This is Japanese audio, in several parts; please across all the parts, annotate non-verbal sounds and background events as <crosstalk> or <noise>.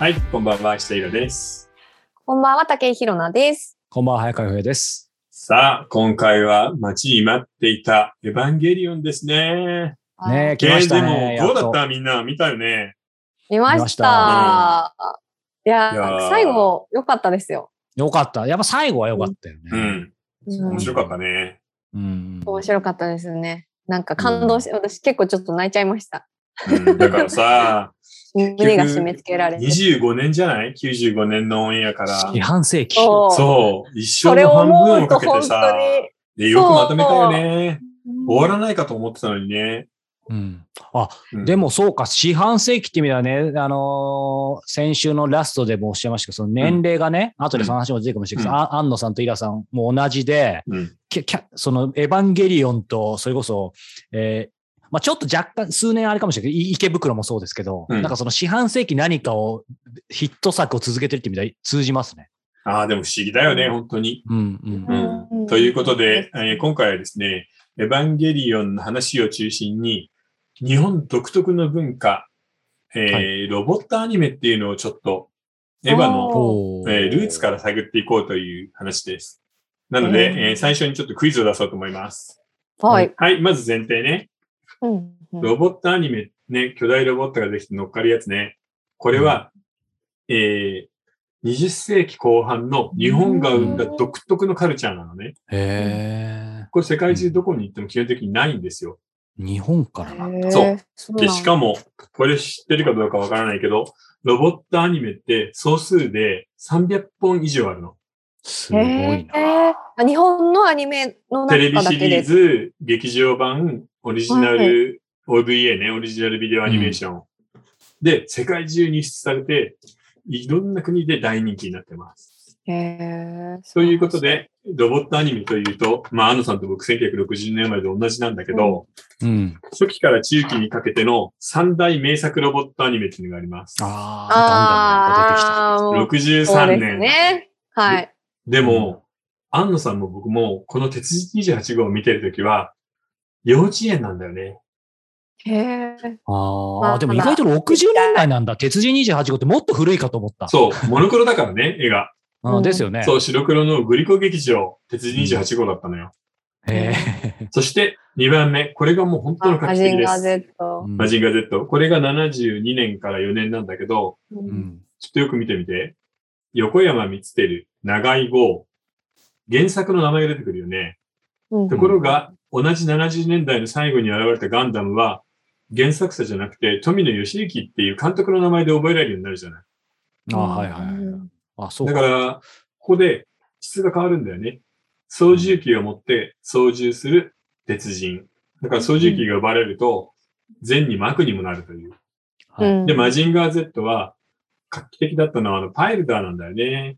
はい、こんばんは、下井です。こんばんは、竹井ひろなです。こんばんは、早川洋平です。さあ、今回は待ちに待っていたエヴァンゲリオンですね。ねえ、来ましたえーね。でも、どうだっやた？みんな見たよね。見ましたた。いや最後、良かったですよ。とよかった。やっぱ最後はよかったよね。うん。うん面白かったね。うん。面白かったですね。なんか感動し、私結構ちょっと泣いちゃいました。うん、だからさ、胸が締め付けられて。25年じゃない ?95 年のオンエアから。四半世紀。そう。そう。一生の半分をかけて本さ、当でよくまとめたよね。に。終わらないかと思ってたのにね。うん。あ、うんでもそうか、四半世紀って意味ではね、あのー先週のラストでもおっしゃいましたけど、その年齢がね、後でその話も出てくるかもしれないけど、あ安野さんとイラさんも同じで、うん。キャキャそのエヴァンゲリオンと、それこそ、えーまあちょっと若干、数年あれかもしれないけど、い池袋もそうですけど、うんなんかその四半世紀何かを、ヒット作を続けてるって意味では通じますね。ああ、でも不思議だよね、本当に。うん、うん。うんということで、えー今回はですね、エヴァンゲリオンの話を中心に、日本独特の文化、えーロボットアニメっていうのをちょっと、エヴァの、おえールーツから探っていこうという話です。なので、うんえー最初にちょっとクイズを出そうと思います。はい。はい、まず前提ね。うんうんロボットアニメ、ね、巨大ロボットができて乗っかるやつね。これは、えー20世紀後半の日本が生んだ独特のカルチャーなのね。へこれ世界中どこに行っても基本的にないんですよ。え。日本からなんだ。そうで、しかも、これ知ってるかどうかわからないけど、ロボットアニメって総数で300本以上あるの。すごいな。日本のアニメのテレビシリー中だけで。ズ、劇場版、オリジナル、OVA ね、オリジナルビデオアニメーション。で、世界中に輸出されて、いろんな国で大人気になってます。へーということ。で、ロボットアニメというと、まあ、安野さんと僕1960年生まれで同じなんだけど、うん。初期から中期にかけての三大名作ロボットアニメっていうのがあります。ああ、だん出てきた。あーもうそう63です年。ね。はい。でも、安野さんも僕も、この鉄人28号を見てるときは、幼稚園なんだよね。へえ。あまああ、でも意外と60年代なんだ。鉄人28号ってもっと古いかと思った。そう、モノクロだからね、絵が。<laughs> うんですよね。そう、白黒のグリコ劇場、鉄人28号だったのよ。へそして、2番目、これがもう本当の画マ期的でジンガ。Z。え。マジンガー Z。これが72年から4年なんだけど、ううんん。ちょっとよく見てみて。横山光輝、長井豪。原作の名前が出てくるよね。うんところが、同じ70年代の最後に現れたガンダムは、原作者じゃなくて、富野義行っていう監督の名前で覚えられるようになるじゃない。ああ、はいはいはい。あ、そうか。だから、ここで質が変わるんだよね。操縦機を持って操縦する鉄人。だから操縦機が奪われると、善にも悪にもなるという。で、マジンガー Z は、画期的だったのは、あの、パイルダーなんだよね。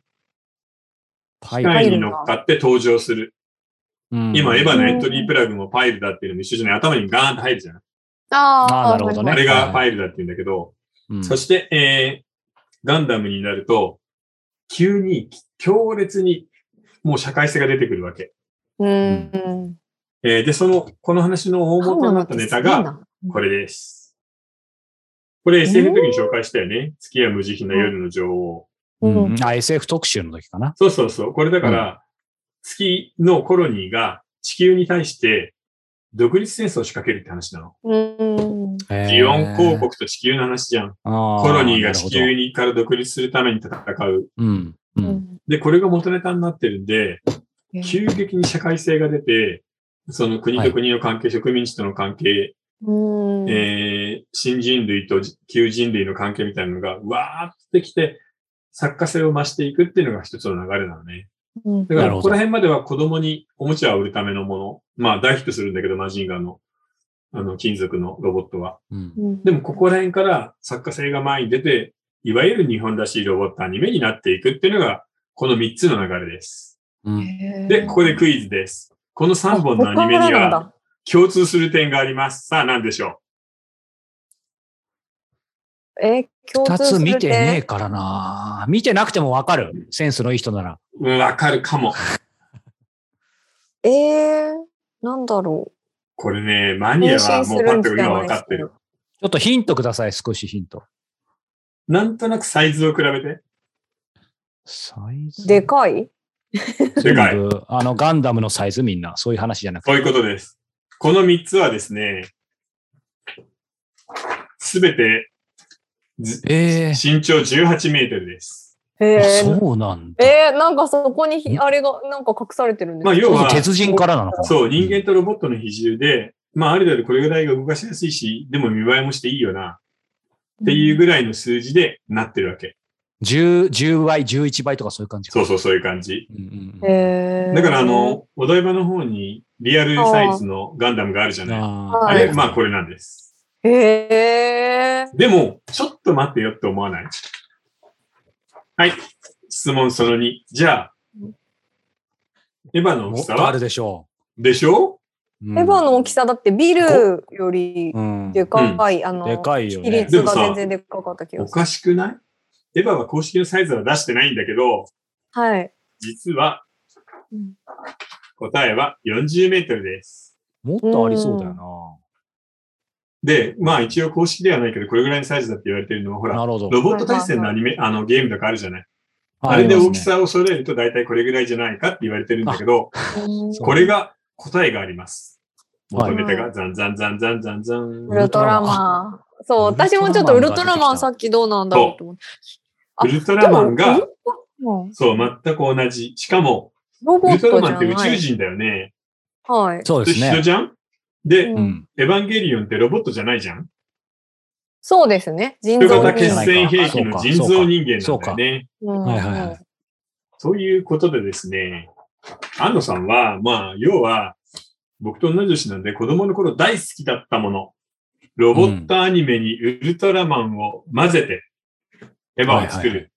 パ機械に乗っかって登場する。今、エヴァのエントリープラグもパイルダーっていうのも一緒じゃない。頭にガーンと入るじゃん。ああーなるほどねあれがはいパイルダーって言うんだけど、うんそして、えー、ガンダムになると、急に、強烈に、もう社会性が出てくるわけ。うん。うん。えーで、その、この話の大元になったネタが、が、これです。これ SF の時に紹介したよね。月や無慈悲な夜の女王。うんうんあ、SF 特集の時かな。そうそうそう。これだから、月のコロニーが地球に対して独立戦争を仕掛けるって話なの。うん。ジオン公国と地球の話じゃん。ココロニーが地球にから独立するために戦う。うん。う。うんんで、これが元ネタになってるんで、急激に社会性が出て、その国と国の関係、植民地との関係、うん。えー新人類と旧人類の関係みたいなのが、わーってきて、作家性を増していくっていうのが一つの流れなのね。うんだから、ここら辺までは子供におもちゃを売るためのもの。まあ、大ヒットするんだけど、マジンガーの、あの、金属のロボットは。うんうんでも、ここら辺から作家性が前に出て、いわゆる日本らしいロボットアニメになっていくっていうのが、この3つの流れです。うんで、ここでクイズです。この3本のアニメには共通する点があります。さあ、何でしょえ、共二通するつ見てねえ点からな。見てなくてもわかる。センスのいい人なら。わかるかも。<laughs> えー、なんだろこれね、マニアはもうパッと今分かってる。ちょっとヒントください、少しヒント。なんとなくサイズを比べて。サイズ？でかい？でかい。全部あの、ガンダムのサイズみんな、そういう話じゃなくて。そういうことです。この3つはですね、すべてずええ身長18メートルです。え。そうなんだ。えー、なんかそこにひあれがなんか隠されてるんですか？まあ要は鉄人からなのかなそう、人間とロボットの比重で、まあある程度これぐらいが動かしやすいし、でも見栄えもしていいよな、っていうぐらいの数字でなってるわけ。10、10倍、11倍とかそういう感じかそうそう、そういう感じ。うんうんだからあの、お台場の方にリアルサイズのガンダムがあるじゃない。ああはいれ、まあこれなんです。へえ。でも、ちょっと待ってよって思わない？はい。質問その2。じゃあ、エヴァの大きさは？もっとあるでしょでしょ？う。うんエヴァの大きさだってビルよりうんでかい、あの、でかいよ比ね。率が全然でかかった気がする。おかしくない？エヴァは公式のサイズは出してないんだけど、はい。実はうん答えは40メートルです。もっとありそうだよで、まあ一応公式ではないけど、これぐらいのサイズだって言われてるのは、ほな。ら、なるほど。ロボット対戦のアニメ、あのゲームとかあるじゃない。ああれで大きさを揃えると大体これぐらいじゃないかって言われてるんだけど、これが答えがあります。はい元ネタがザンザンザンザンザンザン。ウルトラマン。そう、私もちょっとウルトラマンさっきどうなんだろうと思って。あウルトラマンがそう、全く同じ。しかも、ウルトラ。マンって宇宙人だよね。はい。そうですね。一緒じゃん？で、うんうん。エヴァンゲリオンってロボットじゃないじゃん？そうですね。人人造人型血間。栓兵器の人造人間なんだよね。うんはいはいはいそういうことでですね、安野さんは、まあ、要は、僕と同じ年なんで子供の頃大好きだったもの、ロボットアニメにウルトラマンを混ぜて、エヴァを作はいはいる。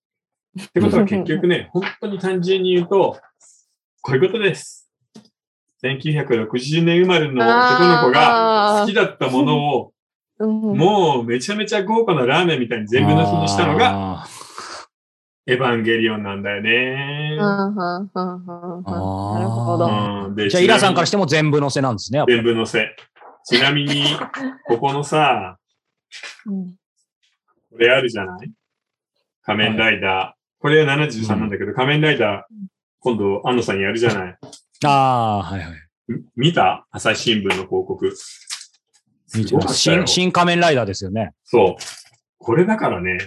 ってことは結局ね、本当に単純に言うと、こういうことです。1960年生まれの男の子が好きだったものを、うん。もうめちゃめちゃ豪華なラーメンみたいに全部の日にしたのが、あエヴァンゲリオンなんだよね。なるほど。うん。じゃあ、イラさんからしても全部乗せなんですね。全部のせ。ちなみに、<laughs> ここのさ、うん。これあるじゃない？仮面ライダー。これは73なんだけど、仮面ライダー、今度、安野さんやるじゃない？ああ、はいはい。み見た？朝日新聞の広告。新、新仮面ライダーですよね。そう。これだからね、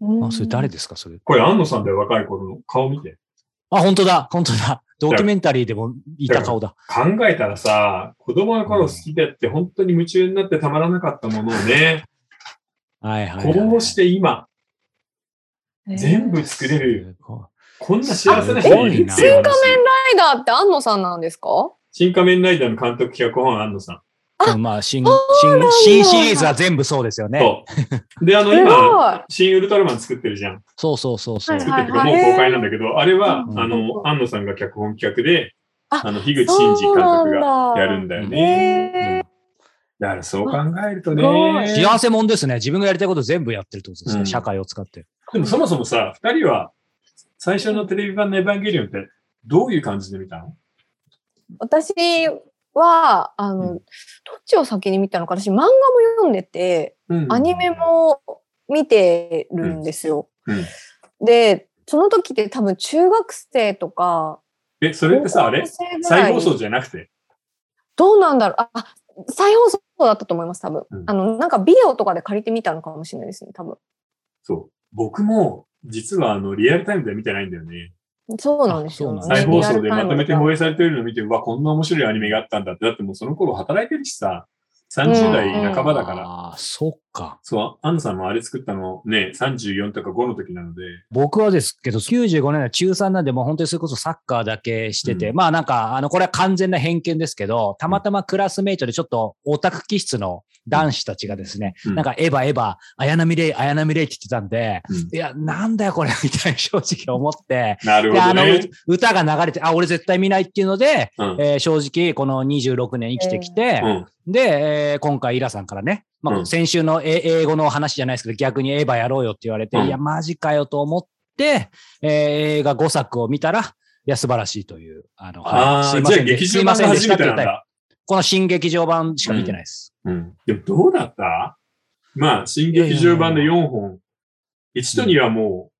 うんあ、それ誰ですか、それ？これ安野さんだよ、若い頃の顔見て。あ、本当だ、本当だ。ドキュメンタリーでもいた顔だ。考えたらさ、子供の頃好きでって本当に夢中になってたまらなかったものをね、はいはい、はい。こうして今、全部作れる。こんな幸せな人いないる新仮面ライダーって安野さんなんですか？新仮面ライダーの監督脚本安野さん。うんまあ、新、新、新シリーズは全部そうですよね。そう。で、あの、<laughs> す今。新ウルトラマン作ってるじゃん。そうそうそうそう。はい作ってるもう公開なんだけど、あれは、うんあの、安野さんが脚本企画で、ああの、樋口真嗣監督がやるんだよね。ね。だからそう考えるとね。幸せもんですね。自分がやりたいこと全部やってるってことですね。うん社会を使って。でもそもそもさ、二人は、最初のテレビ版のエヴァンゲリオンって、どういう感じで見たの？私は、あの、うん。どっちを先に見たのか、私漫画も読んでて、アニメも見てるんですよ。うん。で、その時って多分中学生とか、え、それってさ、あれ？再放送じゃなくて？どうなんだろう？あ、あ再放送だったと思います、多分。うん。あの、なんかビデオとかで借りてみたのかもしれないですね、多分。そう。僕も、実はあの、リアルタイムでは見てないんだよね。そうなんですよ、あそうなん再放送でまとめて放も映されてるのを見て、うわ、こんな面白いアニメがあったんだって。だってもうその頃働いてるしさ、30代半ばだから。ああ、そっか。そう、アンナさんもあれ作ったのね、34とか5の時なので、僕はですけど、95年は中3なんで、もう本当にそれこそサッカーだけしてて、うん。まあなんか、あの、これは完全な偏見ですけど、たまたまクラスメイトでちょっとオタク気質の男子たちがですね、うん。なんかエヴァエヴァ、綾波レイ、綾波レイって言ってたんで、うん。いや、なんだよこれ、みたいに正直思って、なるで、あの、ほどね。う歌が流れて、あ、俺絶対見ないっていうので、うん。えー正直この26年生きてきて、うん。で、えー今回イラさんからね、まあ、うん先週のえ英語の話じゃないですけど、逆にエヴァやろうよって言われて、うんいや、マジかよと思って、えー映画5作を見たら、いや、素晴らしいという。あの、ああ、すいませんでじゃあ劇すいませんでしたって。この新劇場版しか見てないです。うん。でもどうだった？まあ、新劇場版で4本。1と2はも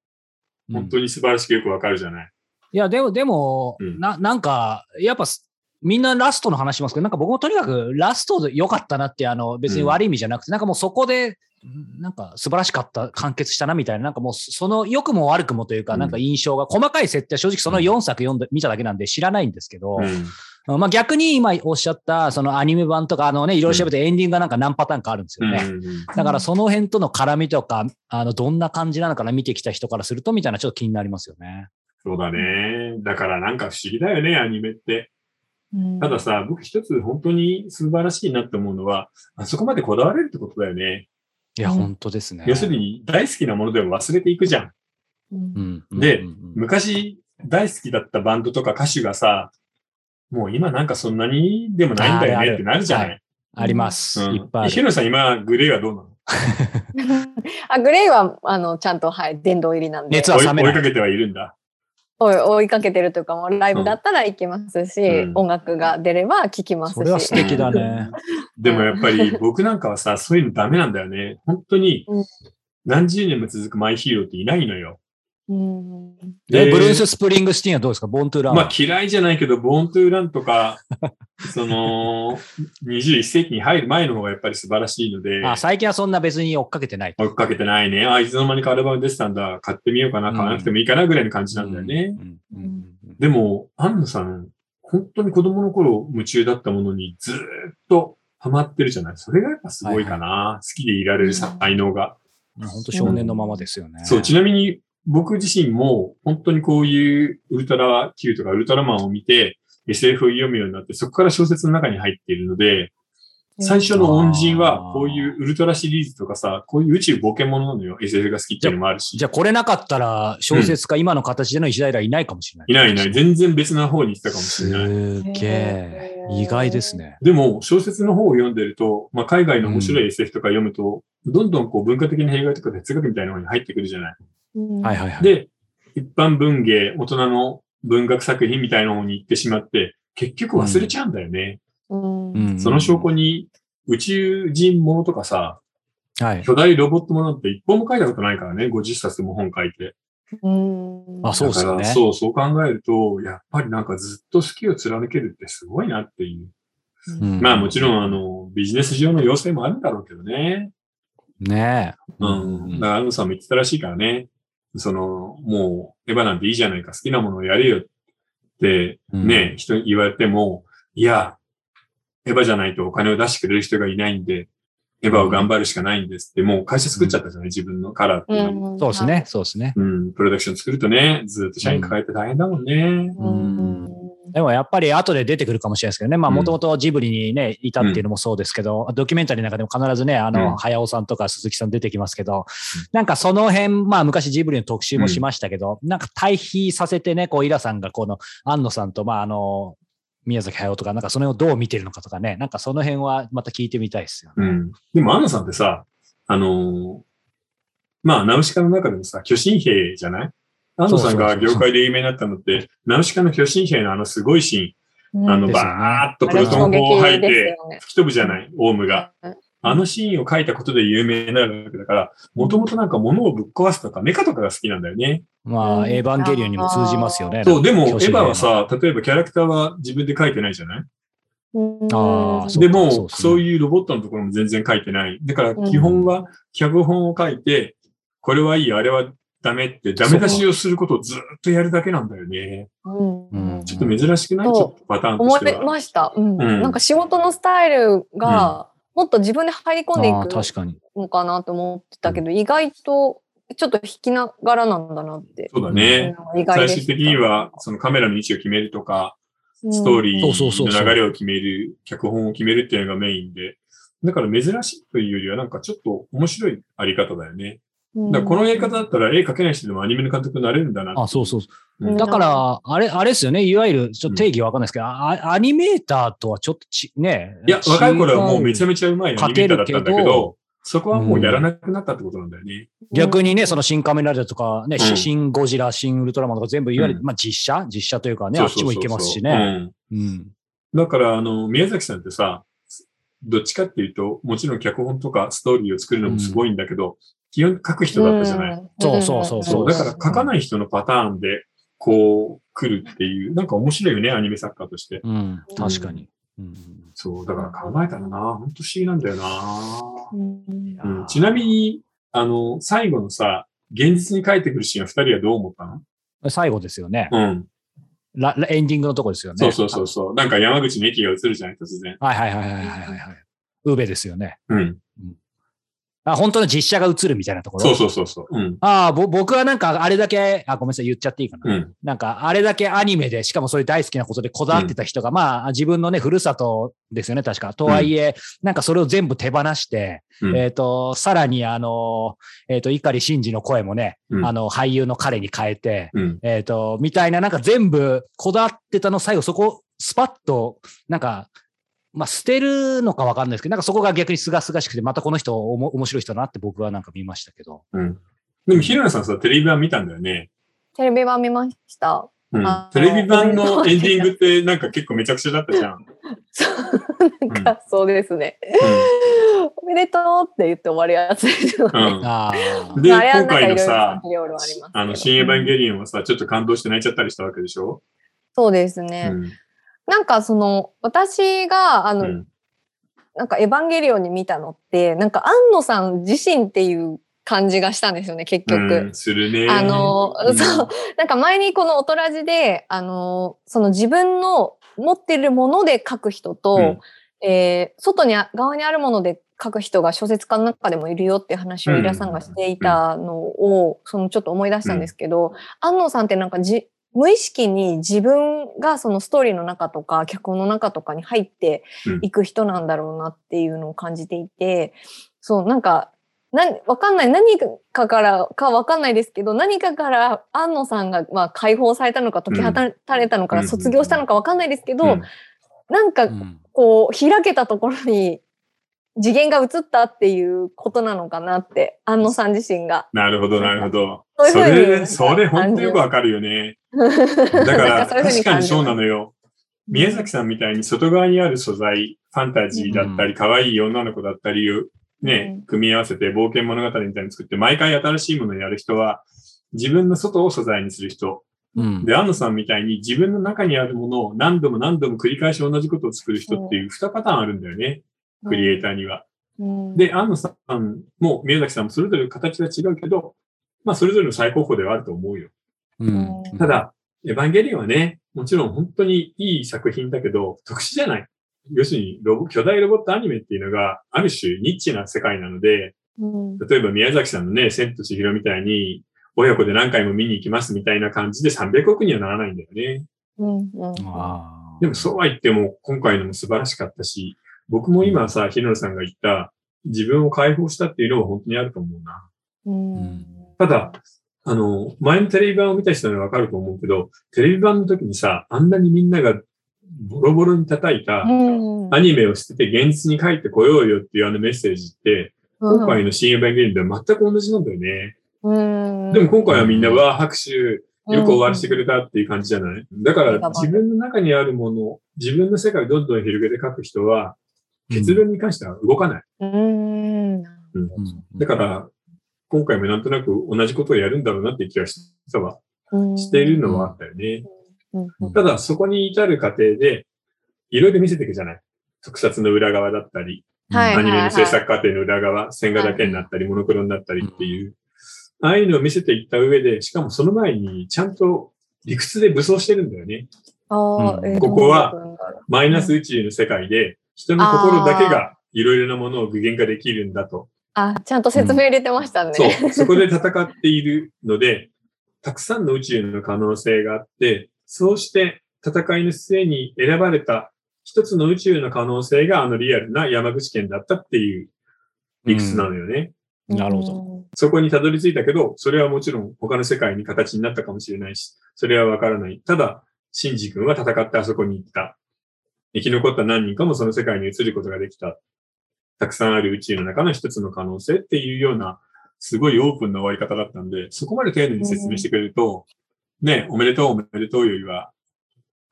う、本当に素晴らしくよくわかるじゃない。いや、でも、でも、うんな、なんか、やっぱ、みんなラストの話しますけど、なんか僕もとにかくラストで良かったなって、あの、別に悪い意味じゃなくて、なんかもうそこで、なんか素晴らしかった、完結したなみたいな、なんかもうその良くも悪くもというか、うんなんか印象が、細かい設定は正直その4作読んで、見ただけなんで知らないんですけど、うん。まあ逆に今おっしゃった、そのアニメ版とか、あのね、いろいろ調べてエンディングがなんか何パターンかあるんですよね。うんだからその辺との絡みとか、あの、どんな感じなのかな、見てきた人からすると、みたいなちょっと気になりますよね。そうだね。だからなんか不思議だよね、アニメって。うんたださ、僕一つ本当に素晴らしいなって思うのは、あそこまでこだわれるってことだよね。いや、うん本当ですね。要するに大好きなものでも忘れていくじゃん。うんうん、で昔大好きだったバンドとか歌手がさ、もう今なんかそんなにでもないんだよねってなるじゃない。はあります。うんいっぱいある。ヒロさん今グレーはどうなの？<laughs> あ、 GLAY は、あの、ちゃんと、はい、殿堂入りなんで。熱は冷めない追いかけてはいるんだ。追い追いかけてるというか、もうライブだったら行きますし、うん音楽が出れば聴きますし。それは素敵だね。<laughs> でもやっぱり僕なんかはさ、そういうのダメなんだよね。本当にうん何十年も続くマイヒーローっていないのよ。うん。で、でブルース・スプリングスティーンはどうですか？ Born to Run は。まあ嫌いじゃないけど、 Born to Run とか、<laughs> その、21世紀に入る前の方がやっぱり素晴らしいので、あ最近はそんな別に追っかけてない。追っかけてないね。あ、いつの間にかアルバム出てたんだ。買ってみようかな。買わなくてもいいかなぐらいの感じなんだよね。うんうんうんでも、アンナさん、本当に子供の頃夢中だったものにずーっとハマってるじゃない。それがやっぱすごいかな。好きでいられる才能が。うん本当少年のままですよね。そう、ちなみに僕自身も本当にこういうウルトラ Q とかウルトラマンを見て SF を読むようになって、そこから小説の中に入っているので、最初の恩人はこういうウルトラシリーズとかさ、こういう宇宙冒険者なのよ。SF が好きっていうのもあるし。じゃあこれなかったら小説家、今の形での石平いないかもしれない。いないいない。全然別な方に行ってたかもしれない。すげえ。意外ですね。でも、小説の方を読んでると、まあ、海外の面白い SF とか読むと、どんどんこう文化的な弊害とか哲学みたいな方に入ってくるじゃない。うんはいはいはい。で、一般文芸、大人の文学作品みたいな方に行ってしまって、結局忘れちゃうんだよね。うんうんその証拠に、宇宙人ものとかさ、はい。巨大ロボットものって一本も書いたことないからね、50冊も本書いて。うんあそうですよねそう、そう考えると、やっぱりなんかずっと好きを貫けるってすごいなっていう。うんまあもちろん、あの、ビジネス上の要請もあるんだろうけどね。ねえ。うん。だから、アンさんも言ってたらしいからね。その、もう、エヴァなんていいじゃないか、好きなものをやれよって、うんね、人に言われても、いや、エヴァじゃないとお金を出してくれる人がいないんで、エヴァを頑張るしかないんですって、もう会社作っちゃったじゃない、自分のカラーっていうのも。んそうですね。。そうですね。うん、プロダクション作るとね、ずっと社員抱えて大変だもんね。うんでもやっぱり後で出てくるかもしれないですけどね。まあうんもともとジブリにね、いたっていうのもそうですけど、ドキュメンタリーの中でも必ずね、あうんの、早尾さんとか鈴木さん出てきますけど、なんかその辺、まあ昔ジブリの特集もしましたけど、なんか対比させてね、こう、イラさんがこの、安野さんと、まああの、宮崎駿とか、なんかその辺をどう見てるのかとかね、なんかその辺はまた聞いてみたいですよね。うん。でも、アンナさんってさ、あのーまあ、ナウシカの中でもさ、巨神兵じゃない？アンナさんが業界で有名になったのって、ナウシカの巨神兵のあのすごいシーン、あの、バーッとプロトン砲を吐いて、吹き飛ぶじゃない、オウムが。あのシーンを書いたことで有名になるわけだから、もともとなんか物をぶっ壊すとか、メカとかが好きなんだよね。まあ、エヴァンゲリオンにも通じますよね。そう、でも、エヴァはさ、例えばキャラクターは自分で書いてないじゃない？うん。あーそうでも、そういうロボットのところも全然書いてない。だから、基本は脚本を書いて、これはいい、あれはダメって、ダメ出しをすることをずっとやるだけなんだよね。うんうんちょっと珍しくない？ちょっとパターンと思いしては。ました。うんうんなんか仕事のスタイルが、もっと自分で入り込んでいく確かに。のかなと思ってたけど、意外とちょっと引きながらなんだなって。そうだね。最終的には、そのカメラの位置を決めるとか、ストーリーの流れを決める、脚本を決めるっていうのがメインで。だから珍しいというよりはなんかちょっと面白いあり方だよね。うんだこのやり方だったら絵描けない人でもアニメの監督になれるんだな。あ、そうそう。うんだから、あれ、あれですよね。いわゆる、ちょっと定義わかんないですけど、あアニメーターとはちょっとち、ね。いや、若い頃はもうめちゃめめちゃうまいア書ニメーターだったんだけどど、そこはもうやらなくなったってことなんだよね。逆にね、その新カメラだとか、ね、うん新ゴジラ、新ウルトラマンとか全部いわゆる、うんまあ実写実写というかね、あっちも行けますしね。うんうん。だから、あの、宮崎さんってさ、どっちかっていうと、もちろん脚本とかストーリーを作るのもすごいんだけど、基本書く人だったじゃない。そうそうそうそう。だから書かない人のパターンで、こう、来るっていう、なんか面白いよね、アニメ作家として。うん、確かに。うん、そう、だから考えたらな、本当不思議なんだよな、うん、ちなみに、あの、最後のさ、現実に帰ってくるシーンは二人はどう思ったの？最後ですよね。うん。ラエンディングのとこですよね。そうそうそうそう。なんか山口の駅が映るじゃない、突然。はいはいはいはいはいはい。ウーベですよね。うん。うんあ本当の実写が映るみたいなところ？そうそうそうそう。うん、ああ、僕はなんかあれだけ、あ、ごめんなさい、言っちゃっていいかな？うん、なんかあれだけアニメで、しかもそういう大好きなことでこだわってた人が、うん、まあ自分のね、ふるさとですよね、確か。とはいえ、なんかそれを全部手放して、えっ、ー、と、さらにあの、えっ、ー、と、碇真司の声もね、あの、俳優の彼に変えて、えっ、ー、と、みたいな、なんか全部こだわってたの最後そこ、スパッと、なんか、まあ、捨てるのかわかんないですけど、なんかそこが逆にすがすがしくて、またこの人おも面白い人だなって僕はなんか見ましたけど。うん。でも、ひろやさんさ、テレビ版見たんだよね。テレビ版見ました。うん、テレビ版の <laughs> エンディングってなんか結構めちゃくちゃだったじゃん。そう、なんかそうですね。うん、おめでとうって言って終わるやつですよね。うん、で、今回のさ、あの、新エヴァンゲリオンはさ、ちょっと感動して泣いちゃったりしたわけでしょ？そうですね。うんなんかその、私が、あの、うん、なんかエヴァンゲリオンに見たのって、なんか安野さん自身っていう感じがしたんですよね、結局。うん、するね。あの、うん、そう、なんか前にこのオトラジで、あの、その自分の持ってるもので書く人と、うん、えー、外に、側にあるもので書く人が小説家の中でもいるよって話をイラさんがしていたのを、そのちょっと思い出したんですけど、安野さんってなんかじ、無意識に自分がそのストーリーの中とか脚本の中とかに入っていく人なんだろうなっていうのを感じていて、そう、なんか、なわかんない。何かからかわかんないですけど、何かから安野さんが、まあ、解放されたのか、解き放たれたのか、うん、卒業したのかわかんないですけど、うん、なんか、こう、開けたところに次元が移ったっていうことなのかなって、安野さん自身が。なるほど、なるほど。それ、それ本当よくわかるよね。<laughs> だから、確かにそうなのよ。宮崎さんみたいに外側にある素材、ファンタジーだったり、可愛い女の子だったり、ね、組み合わせて冒険物語みたいに作って、毎回新しいものにやる人は、自分の外を素材にする人。うん、で、安野さんみたいに自分の中にあるものを何度も何度も繰り返し同じことを作る人っていう2パターンあるんだよね。クリエイターには。うん、で、安野さんも宮崎さんもそれぞれ形が違うけど、まあそれぞれの最高峰ではあると思うよ。うん、ただ、エヴァンゲリオンはね、もちろん本当にいい作品だけど、特殊じゃない。要するにロボ、巨大ロボットアニメっていうのが、ある種ニッチな世界なので、うん、例えば宮崎さんのね、千と千尋みたいに、親子で何回も見に行きますみたいな感じで300億にはならないんだよね。うんうん、でもそうは言っても、今回のも素晴らしかったし、僕も今さ、ひろのさんが言った自分を解放したっていうのは本当にあると思うな。うん、ただ、あの、前のテレビ版を見た人にはわかると思うけど、テレビ版の時にさ、あんなにみんながボロボロに叩いたアニメを捨てて現実に帰ってこようよっていうあのメッセージって、今回の新エヴァンゲリオンでは全く同じなんだよね。でも今回はみんなは拍手、よく終わらせてくれたっていう感じじゃない？だから自分の中にあるもの、自分の世界をどんどん広げて書く人は、結論に関しては動かない。うん。だから、今回もなんとなく同じことをやるんだろうなって気がしたは、しているのはあったよね。ただ、そこに至る過程で、いろいろ見せていくじゃない。特撮の裏側だったり、アニメの制作過程の裏側、線画だけになったり、モノクロになったりっていう、ああいうのを見せていった上で、しかもその前にちゃんと理屈で武装してるんだよね。ここはマイナス宇宙の世界で、人の心だけがいろいろなものを具現化できるんだと。あ、ちゃんと説明入れてましたね。そう。そこで戦っているので、たくさんの宇宙の可能性があって、そうして戦いの末に選ばれた一つの宇宙の可能性があのリアルな山口県だったっていう理屈なのよね。うん、なるほど。そこにたどり着いたけど、それはもちろん他の世界に形になったかもしれないし、それはわからない。ただ、シンジ君は戦ってあそこに行った。生き残った何人かもその世界に移ることができた。たくさんある宇宙の中の一つの可能性っていうような、すごいオープンな終わり方だったんで、そこまで丁寧に説明してくれると、ね、おめでとうおめでとうよりは、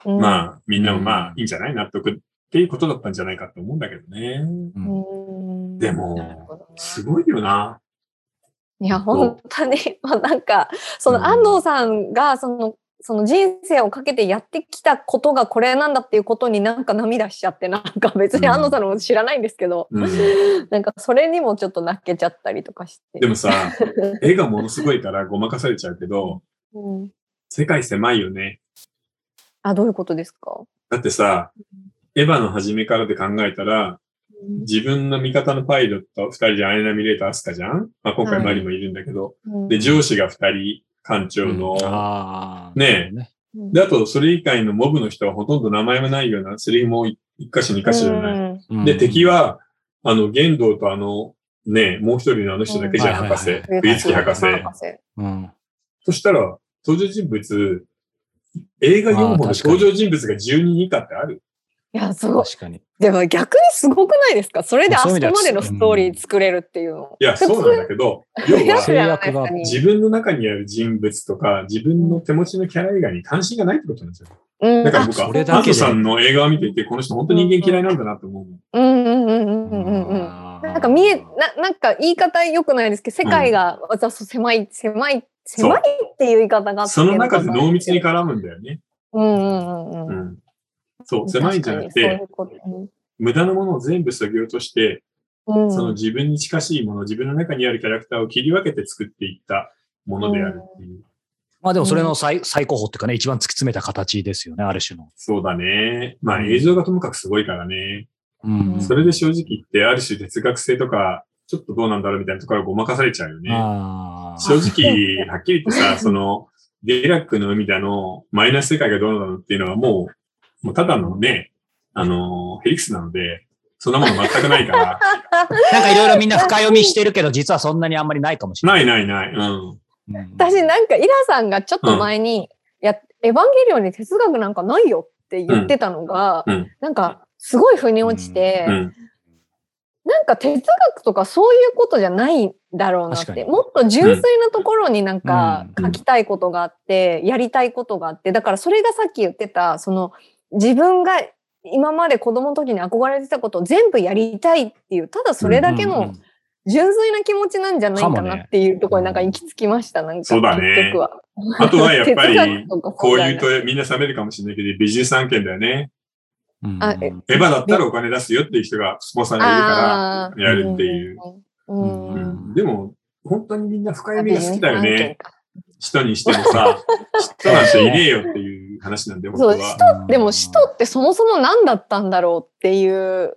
まあ、みんなもまあ、いいんじゃない？納得っていうことだったんじゃないかと思うんだけどね。うん。うん。でもねすごいよな。いや、本当に、まあなんか、そうんの安藤さんが、その、その人生をかけてやってきたことがこれなんだっていうことになんか涙しちゃって、なんか別に安藤さんのこと知らないんですけど、うん、<laughs> なんかそれにもちょっと泣けちゃったりとかして。でもさ、絵がものすごいからごまかされちゃうけど、うん、世界狭いよね。あ、どういうことですか？だってさ、エヴァの初めからで考えたら、自分の味方のパイロット二人じゃん、アイナ・ミレーター・アスカじゃん？まあ今回マリもいるんだけど、うん。で、上司が二人、艦長の、ああ。ねえで、あと、それ以外のモブの人はほとんど名前もないようなセリフも一箇所二箇所じゃない。で、敵、は、あの、玄道とあの、ね、もう一人のあの人だけじゃん、うん博士。冬月博士。うん。そしたら、登場人物、映画4本であー確かに登場人物が10人以下ってあるいや、すごい。確かに。でも逆にすごくないですか？それであそこまでのストーリー作れるっていうの。いや、そうなんだけど、<laughs> 要は、制約が自分の中にある人物とか、自分の手持ちのキャラ以外に関心がないってことなんですよ。うんだから僕は、それだけでハントさんの映画を見ていて、この人本当人間嫌いなんだなと思う。うんうんうんうんうんうん。ななんか見え、な、なんか言い方良くないですけど、世界が、わそう狭い、狭い、狭いっていう言い方があってその中で濃密に絡むんだよね。うんうんうんうん。うん。そう、狭いんじゃなくてういう、無駄なものを全部削ぎ落として、うんその自分に近しいもの、自分の中にあるキャラクターを切り分けて作っていったものであるっていう。まあでもそれの最最高峰っていうかね、一番突き詰めた形ですよね、ある種の。そうだね。まあうん映像がともかくすごいからね。うんそれで正直言って、ある種哲学性とか、ちょっとどうなんだろうみたいなところがごまかされちゃうよね。あ正直、はっきり言ってさ、<laughs> その、デラックの海だの、マイナス世界がどうなのっていうのはもう、もうただのね、あの、ヘリクスなので、そんなもの全くないから。<laughs> なんかいろいろみんな深読みしてるけど、実はそんなにあんまりないかもしれな。ないいないない。うん。うん私なんかイラさんがちょっと前に、いや、エヴァンゲリオンに哲学なんかないよって言ってたのが、うんうんなんかすごい腑に落ちて、うん。なんか哲学とかそういうことじゃないんだろうなって。もっと純粋なところになんかうん書きたいことがあって、やりたいことがあって、だからそれがさっき言ってた、その自分が今まで子供の時に憧れてたことを全部やりたいっていう、ただそれだけの純粋な気持ちなんじゃないかなっていうところになんか行き着きました、なんか。そうだね。あとはやっぱりこう言うとみんな冷めるかもしれないけど、ビジネス案件だよね。エヴァだったらお金出すよっていう人がスポンサーがいるからやるっていう。でも、本当にみんな深読みが好きだよね。人にしてもさ、<laughs> 人なんていねえよっていう話なんで、本当そう、は。人、でも使徒ってそもそも何だったんだろうっていう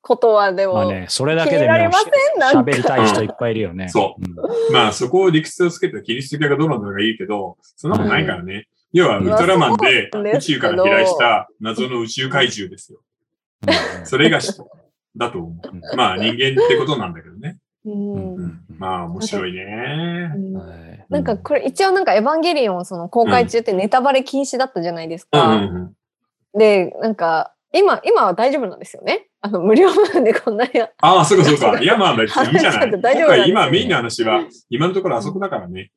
ことはでも、まあね、それだけで気になりもません？なんか喋りたい人いっぱいいるよね。そうん。まあそこを理屈をつけたキリスト教がどうなんだろうがいいけど、そんなことないからね。要はウルトラマンで宇宙から飛来した謎の宇宙怪獣ですよ。それが人だと思う。まあ人間ってことなんだけどね。うんうん、まあ面白いね。なん。かこれ一応なんかエヴァンゲリオンその公開中ってネタバレ禁止だったじゃないですうんか。うん。うん。で、なんか今、今は大丈夫なん。ですよね。あの無料なんでこん。なに。ああ、そうかそうか。<laughs> いやまあ別にいいんじゃない。大丈今夫今メインの話は、今のところあそこだからね。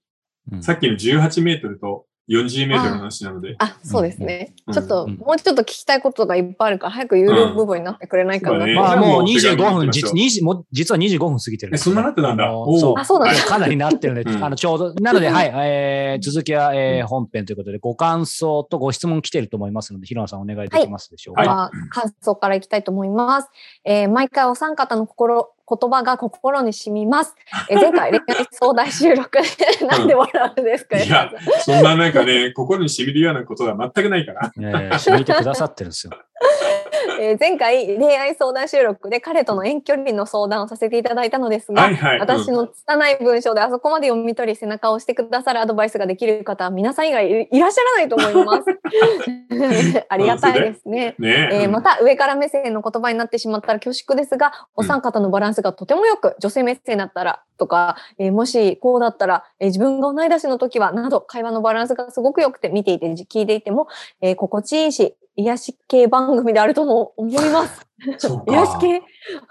うん。さっきの18メートルと40メートルの話なので。あ、そうですね。うん。ちょっと、うん。もうちょっと聞きたいことがいっぱいあるから、早く有料部分になってくれないかな。うん。まあもう25じゃあもう手紙分、実20もう実は25分過ぎてるんです。ね、えそんななってたんだ。そう。あそうなんだ <laughs> かなりなってるので、うん。あのちょうど、なので、はい、えー続きは、えー本編ということで、ご感想とご質問来てると思いますので、平野さんお願いできますでしょうか？はい。まあ、感想からいきたいと思います。えー毎回お三方の心、言葉が心に染みます。えー前回恋愛相談収録でなんで笑うんですか、いや、そんななんかね、心に染みるようなことは全くないから。えー染みてくださってるんですよ。<laughs> えー前回恋愛相談収録で彼との遠距離の相談をさせていただいたのですが、はいはい。うん私の拙い文章であそこまで読み取り背中を押してくださるアドバイスができる方は皆さん以外いいらっしゃらないと思います。<laughs> ありがたいですね。ねえーまた上から目線の言葉になってしまったら恐縮ですが、お三方のバランスがとてもよく、女性目線だったらとか、えーもしこうだったら、えー自分が同い年の時は、など会話のバランスがすごく良くて見ていて、聞いていても、えー心地いいし、癒し系番組であるとも思います。そうか癒し系？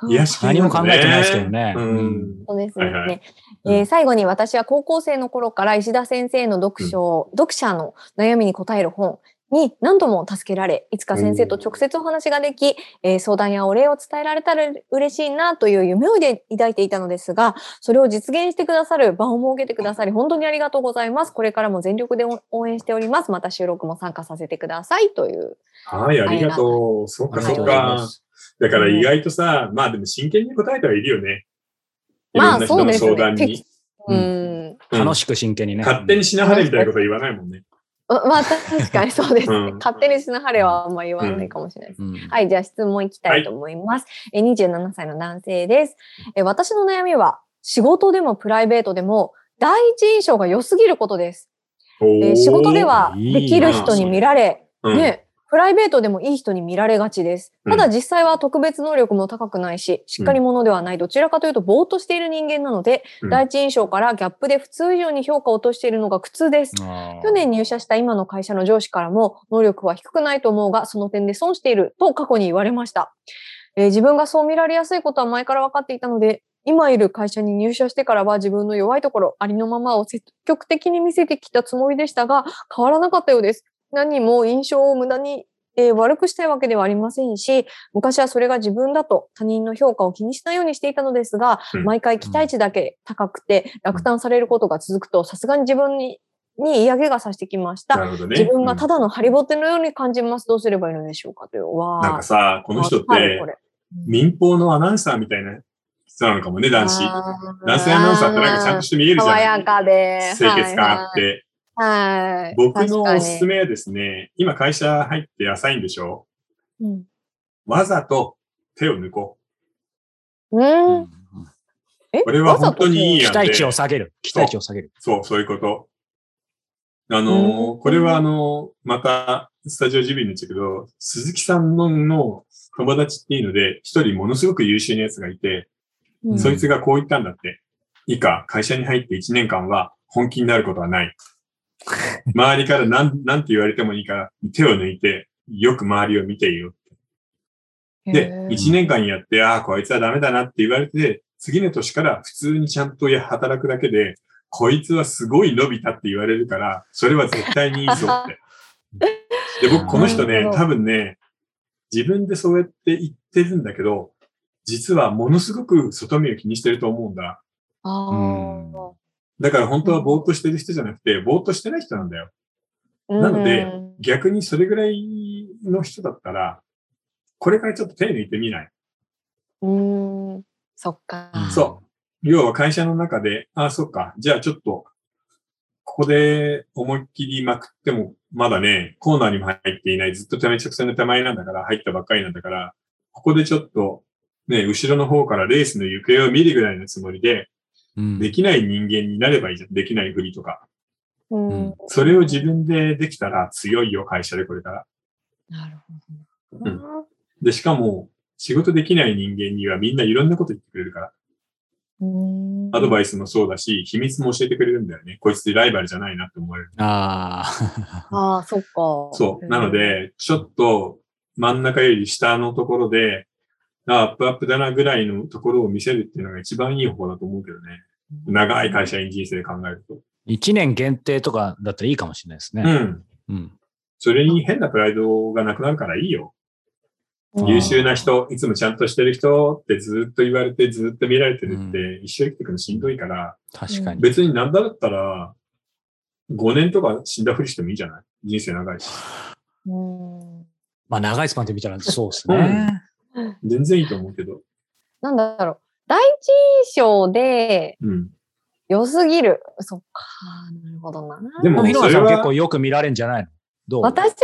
癒し系何も考えてないですけどね。ううんん。そうですね。はいはいえー最後に私は高校生の頃から石田先生の読書、読者の悩みに答える本、に何度も助けられ、いつか先生と直接お話ができ、えー相談やお礼を伝えられたら嬉しいなという夢をで抱いていたのですが、それを実現してくださる場を設けてくださり、本当にありがとうございます。これからも全力で応援しております。また収録も参加させてくださいという。はい、ありがとう。そうか、そうか。だから意外とさ、まあでも真剣に答えてはいるよね。いまあろんな人の相談にそうです。う。うん楽しく真剣にね。勝手にしなはれみたいなこと言わないもんね。ままあ確かにそうですね。うん勝手にしなはれはあんま言わないかもしれないです。うんはい、じゃあ質問いきたいと思います。え27歳の男性です。え私の悩みは、仕事でもプライベートでも、第一印象が良すぎることです。えー仕事ではできる人に見られ、うんね、プライベートでもいい人に見られがちです。うんただ実際は特別能力も高くないし、しっかり者ではない、どちらかというとぼーっとしている人間なので、うん第一印象からギャップで普通以上に評価を落としているのが苦痛です。去年入社した今の会社の上司からも、能力は低くないと思うが、その点で損していると過去に言われました。えー自分がそう見られやすいことは前から分かっていたので、今いる会社に入社してからは自分の弱いところ、ありのままを積極的に見せてきたつもりでしたが、変わらなかったようです。何も印象を無駄に、えー悪くしたいわけではありませんし、昔はそれが自分だと他人の評価を気にしないようにしていたのですが、うん毎回期待値だけ高くて落胆されることが続くと、さすがに自分にに嫌気がさしてきました。なるほどね。自分がうんただのハリボテのように感じます。どうすればいいのでしょうかという。わなんかさ、この人って民放のアナウンサーみたいな人なのかもね、男子。男性アナウンサーってなんかちゃんとして見えるじゃ爽ん。やかで。清潔感あって。はい。はい。僕のおすすめ。めはですね、今会社入って浅いんでしょ？うん。わざと手を抜こう。うん。これは本当にいい案で期待値を下げる。期待値を下げる。そう、そういうこと。あのこれはあのーまた、スタジオジビになっちゃうけど、鈴木さんのの友達っていうので、一人ものすごく優秀なやつがいて、うんそいつがこう言ったんだって。いいか、会社に入って1年間は本気になることはない。<laughs> 周りから何、なんて言われてもいいから、手を抜いて、よく周りを見ていよ。でへ、ー1年間やって、ああ、こいつはダメだなって言われて、次の年から普通にちゃんとや働くだけで、こいつはすごい伸びたって言われるから、それは絶対にいいぞって。<laughs> で、僕この人ね多分ね、自分でそうやって言ってるんだけど、実はものすごく外見を気にしてると思うんだ。あーだから本当はぼーっとしてる人じゃなくて、ぼーっとしてない人なんだよ。なのでうん逆にそれぐらいの人だったら、これからちょっと手抜いてみない。うん。そっか。うんそう。要は会社の中で、ああ、そっか。じゃあちょっと、ここで思いっきりまくっても、まだね、コーナーにも入っていない、ずっと手前直線の手前なんだから、入ったばっかりなんだから、ここでちょっと、ね、後ろの方からレースの行方を見るぐらいのつもりで、うんできない人間になればいいじゃん。できないふりとか。うんうんそれを自分でできたら強いよ、会社でこれから。なるほどうんな。で、しかも、仕事できない人間にはみんないろんなこと言ってくれるから。うんアドバイスもそうだし、秘密も教えてくれるんだよね。こいつライバルじゃないなって思われる。ああ。ああ、そっか。そう。なの、で、ちょっと真ん中より下のところで、あアップアップだなぐらいのところを見せるっていうのが一番いい方法だと思うけどね。長い会社員人生で考えると。1年限定とかだったらいいかもしれないですね。うん。うん。それに変なプライドがなくなるからいいよ。うん優秀な人、いつもちゃんとしてる人ってずっと言われて、ずっと見られてるって、一生生きていくのしんどいから、確かに。別になんだったら、5年とか死んだふりしてもいいじゃない？人生長いし。うんまあ長いスパンで見たらそうですね。全然いいと思うけど。なんだろう。第一印象でうん。良すぎる。そっか。なるほどな。でもひろなそれはさん結構よく見られるんじゃないの？どう？私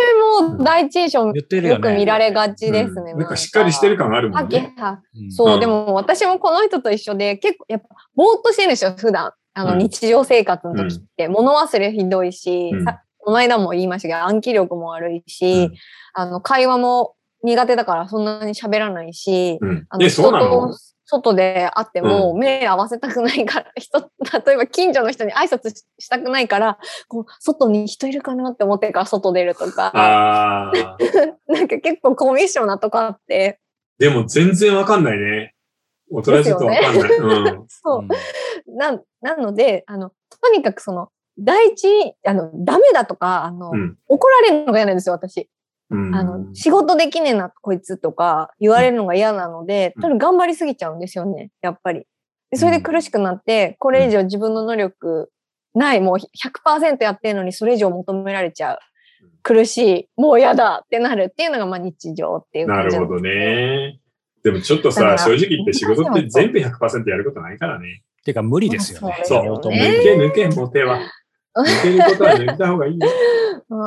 も第一印象言ってるよね。よく見られがちですね。うんなんかしっかりしてる感あるもはんね。けはうんそう、うんでも私もこの人と一緒で、結構、やっぱ、ぼーっとしてるんですよ、普段。あの、うん日常生活の時って。物忘れひどいし、うんさこの間も言いましたけど、暗記力も悪いし、うんあの、会話も苦手だからそんなに喋らないし、うんあ。の、え、そうな人のと外で会っても目合わせたくないから、人、例えば近所の人に挨拶ししたくないから、こう、外に人いるかなって思ってから外出るとか、ああ。なんか結構コミッショナとかあって、でも全然わかんないね。大人だとわかんない。うん。<laughs> そう。な、なので、あの、とにかくその、第一、あの、ダメだとか、あの、うん怒られるのが嫌なんですよ、私。うん。あの、仕事できねえな、こいつとか言われるのが嫌なので、うん多分頑張りすぎちゃうんですよね、やっぱり。でそれで苦しくなって、これ以上自分の能力ない、もう100%やってるのにそれ以上求められちゃう。苦しい、もう嫌だってなるっていうのがまあ日常っていうな感じるほどね。でもちょっとさ、正直言って仕事って全部100%やることないからね。ていうか無理ですよね。そう抜け抜け、モテは。抜けることは抜いた方がいいよ。<laughs> うん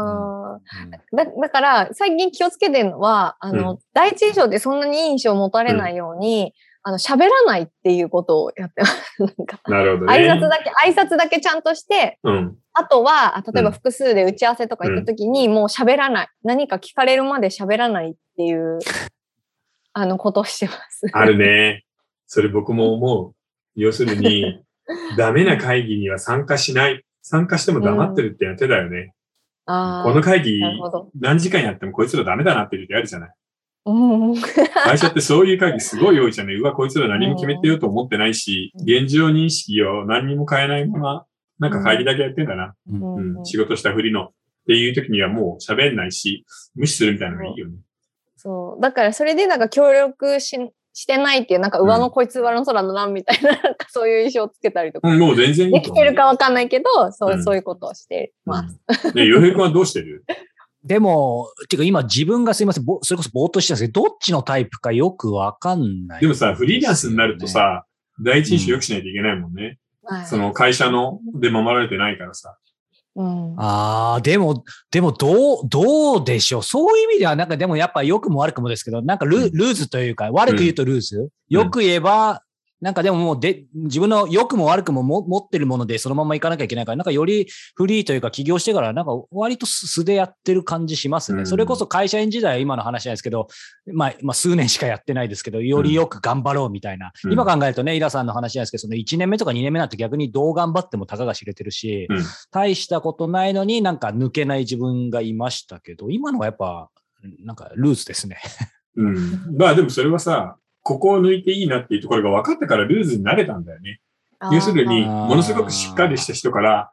だだから、最近気をつけてるのは、あの、第一印象でそんなに印象を持たれないように、あの、喋らないっていうことをやってます。なんか、なるほどね。挨拶だけ、挨拶だけちゃんとして、うん。あとは、あ例えばうん複数で打ち合わせとか行った時に、もう喋らない。何か聞かれるまで喋らないっていう、あの、ことをしてます。あるね。それ僕も思う。<laughs> 要するに、ダメな会議には参加しない。参加しても黙ってるってやってだよね。あこの会議。何時間やってもこいつらダメだなっていう時あるじゃない。うん。<laughs> 会社ってそういう会議すごい多いじゃない。うわ、こいつら何も決めてようと思ってないし、現状認識を何にも変えないまま、なんか会議だけやってんだな。うん。仕事したふりの。っていう時にはもう喋んないし、無視するみたいなのがいいよね。そう。だから、それでなんか協力ししてないっていう、なんか上のこいつ上の空だな、みたいな、<laughs> なんかそういう印象をつけたりとか。うん、もう全然いでき。てるかわかんないけど、そう、うんそういうことをしてます。うん。で、洋平君はどうしてる？<laughs> でも、ていうか今自分がすいません、ぼそれこそぼーっとしてたんですけど、どっちのタイプかよくわかんない、でもさ、フリーランスになると、さ、第一印象良くしないといけないもんね。はい。その会社ので守られてないからさ。うん。ああ、でも、でも、どう、どうでしょう？そういう意味では、なんかでもやっぱ良くも悪くもですけど、なんかル,、うんルーズというか、悪く言うとルーズ？よく言えば、なんかでももうで、自分の良くも悪くもも持ってるものでそのままいかなきゃいけないから、なんかよりフリーというか起業してから、なんか割と素でやってる感じしますね。うんそれこそ会社員時代は今の話ないですけど、まあ、まあ数年しかやってないですけど、よりよく頑張ろうみたいな。うん今考えるとね、イラさんの話ないですけど、その1年目とか2年目なんて逆にどう頑張ってもたかが知れてるし、うん。大したことないのになんか抜けない自分がいましたけど、今のはやっぱ、なんかルーズですね。うん。まあでもそれはさ、ここを抜いていいなっていうところが分かったからルーズになれたんだよね。要するに、ものすごくしっかりした人から、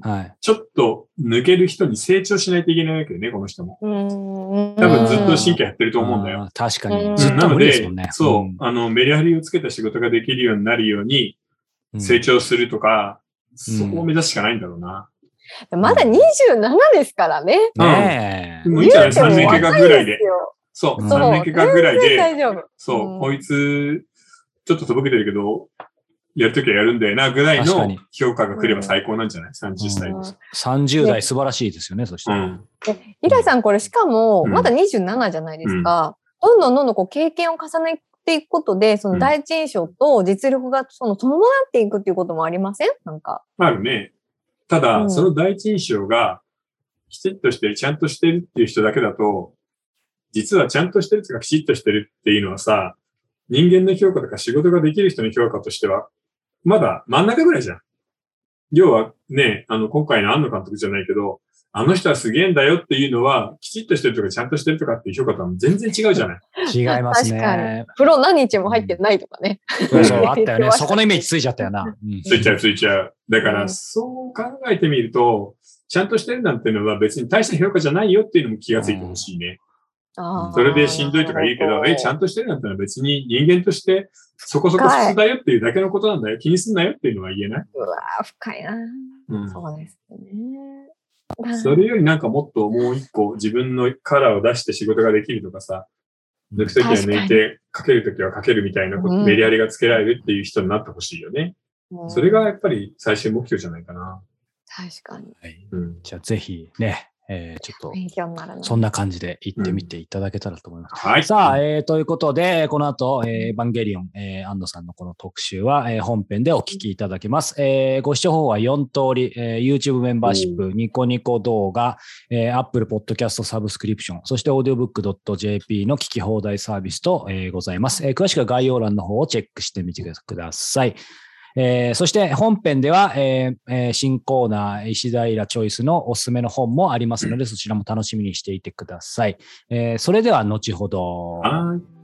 はい。ちょっと抜ける人に成長しないといけないわけよね、この人も。うん。多分ずっと神経やってると思うんだよ。確かうんに。ずっとなので無理ですもんね。、そう、んあの、メリハリをつけた仕事ができるようになるように、うん成長するとか、そこを目指すしかないんだろうな。まだ27ですからね。ねえ。もういいんじゃない ?3 年計画ぐらいでそう、うん3年計画ぐらいで、丈夫。そう、うんこいつ、ちょっととぼけてるけど、やるときはやるんだよな、ぐらいの評価が来れば最高なんじゃない ?30 歳うんで。30代素晴らしいですよね、そして。うん。で、イラさんこれしかも、うんまだ27じゃないですか。どんどんどんどんこう経験を重ねていくことで、その第一印象と実力がその伴っていくっていうこともありません？なんか。あるね。ただ、うんその第一印象が、きちっとしてる、ちゃんとしてるっていう人だけだと、実はちゃんとしてるとかきちっとしてるっていうのはさ、人間の評価とか仕事ができる人の評価としては、まだ真ん中ぐらいじゃん。要はね、あの、今回の安野監督じゃないけど、あの人はすげえんだよっていうのは、きちっとしてるとかちゃんとしてるとかっていう評価とは全然違うじゃない。違います確かにね。。プロ何日も入ってないとかね。そうそう、あったよね。<laughs> そこのイメージついちゃったよな。うんついちゃうついちゃう。だから、うんそう考えてみると、ちゃんとしてるなんていうのは別に大した評価じゃないよっていうのも気がついてほしいね。あーそれでしんどいとか言うけど、え、ちゃんとしてるなんてのは別に人間としてそこそこ普通だよっていうだけのことなんだよ。気にすんなよっていうのは言えない。うわー深いな。うん。そうですね。それよりなんかもっともう一個自分のカラーを出して仕事ができるとかさ、抜くときは抜いて、かけるときはかけるみたいなこと、うんメリハリがつけられるっていう人になってほしいよね。うんそれがやっぱり最終目標じゃないかな。確かに。はいうん。じゃあぜひね、えーちょっと、勉強になるな。そんな感じで行ってみていただけたらと思います。はい。さあ、えーということで、この後、えーエヴァンゲリオン、えー、安藤さんのこの特集は、えー本編でお聞きいただけます。えーご視聴方法は4通り、えー YouTube メンバーシップ、ニコニコ動画、えー Apple Podcast サブスクリプション、そして audiobook.jp の聞き放題サービスと、えーございます、えー詳しくは概要欄の方をチェックしてみてください。えーそして本編では、えーえー新コーナー石平チョイスのおすすめの本もありますので、<clears throat> そちらも楽しみにしていてください。えーそれでは後ほど。はい。